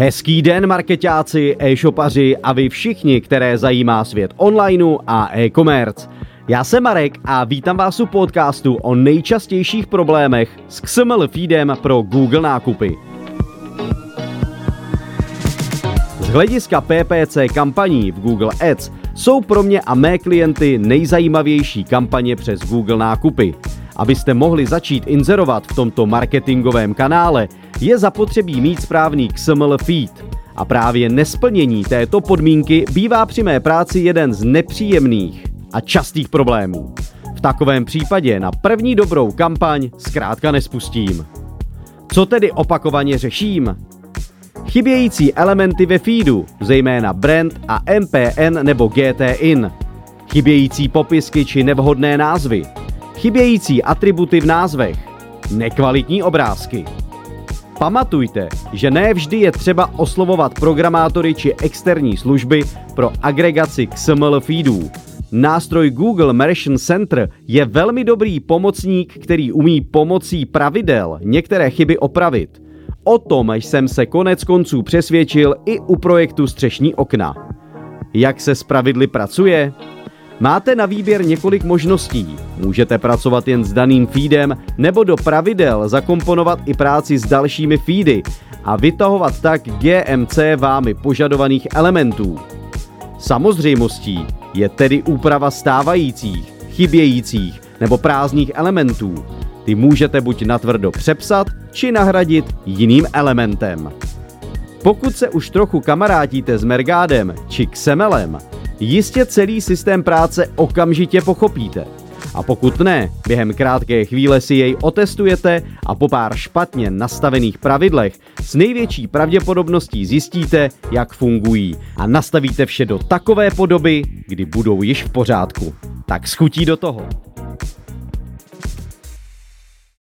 Hezký den, marketáci, e-shopaři a vy všichni, které zajímá svět onlineu a e-commerce. Já jsem Marek a vítám vás u podcastu o nejčastějších problémech s XML feedem pro Google nákupy. Z hlediska PPC kampaní v Google Ads jsou pro mě a mé klienty nejzajímavější kampaně přes Google nákupy. Abyste mohli začít inzerovat v tomto marketingovém kanále, je zapotřebí mít správný XML feed. A právě nesplnění této podmínky bývá při mé práci jeden z nepříjemných a častých problémů. V takovém případě na první dobrou kampaň zkrátka nespustím. Co tedy opakovaně řeším? Chybějící elementy ve feedu, zejména brand a MPN nebo GTIN. Chybějící popisky či nevhodné názvy. Chybějící atributy v názvech. Nekvalitní obrázky. Pamatujte, že ne vždy je třeba oslovovat programátory či externí služby pro agregaci XML feedů. Nástroj Google Merchant Center je velmi dobrý pomocník, který umí pomocí pravidel některé chyby opravit. O tom jsem se konec konců přesvědčil i u projektu Střešní okna. Jak se s pravidly pracuje? Máte na výběr několik možností. Můžete pracovat jen s daným feedem nebo do pravidel zakomponovat i práci s dalšími feedy a vytahovat tak GMC vámi požadovaných elementů. Samozřejmostí je tedy úprava stávajících, chybějících nebo prázdných elementů. Ty můžete buď natvrdo přepsat, či nahradit jiným elementem. Pokud se už trochu kamarádíte s Mergádem či Xemelem, jistě celý systém práce okamžitě pochopíte. A pokud ne, během krátké chvíle si jej otestujete a po pár špatně nastavených pravidlech s největší pravděpodobností zjistíte, jak fungují a nastavíte vše do takové podoby, kdy budou již v pořádku. Tak schutí do toho.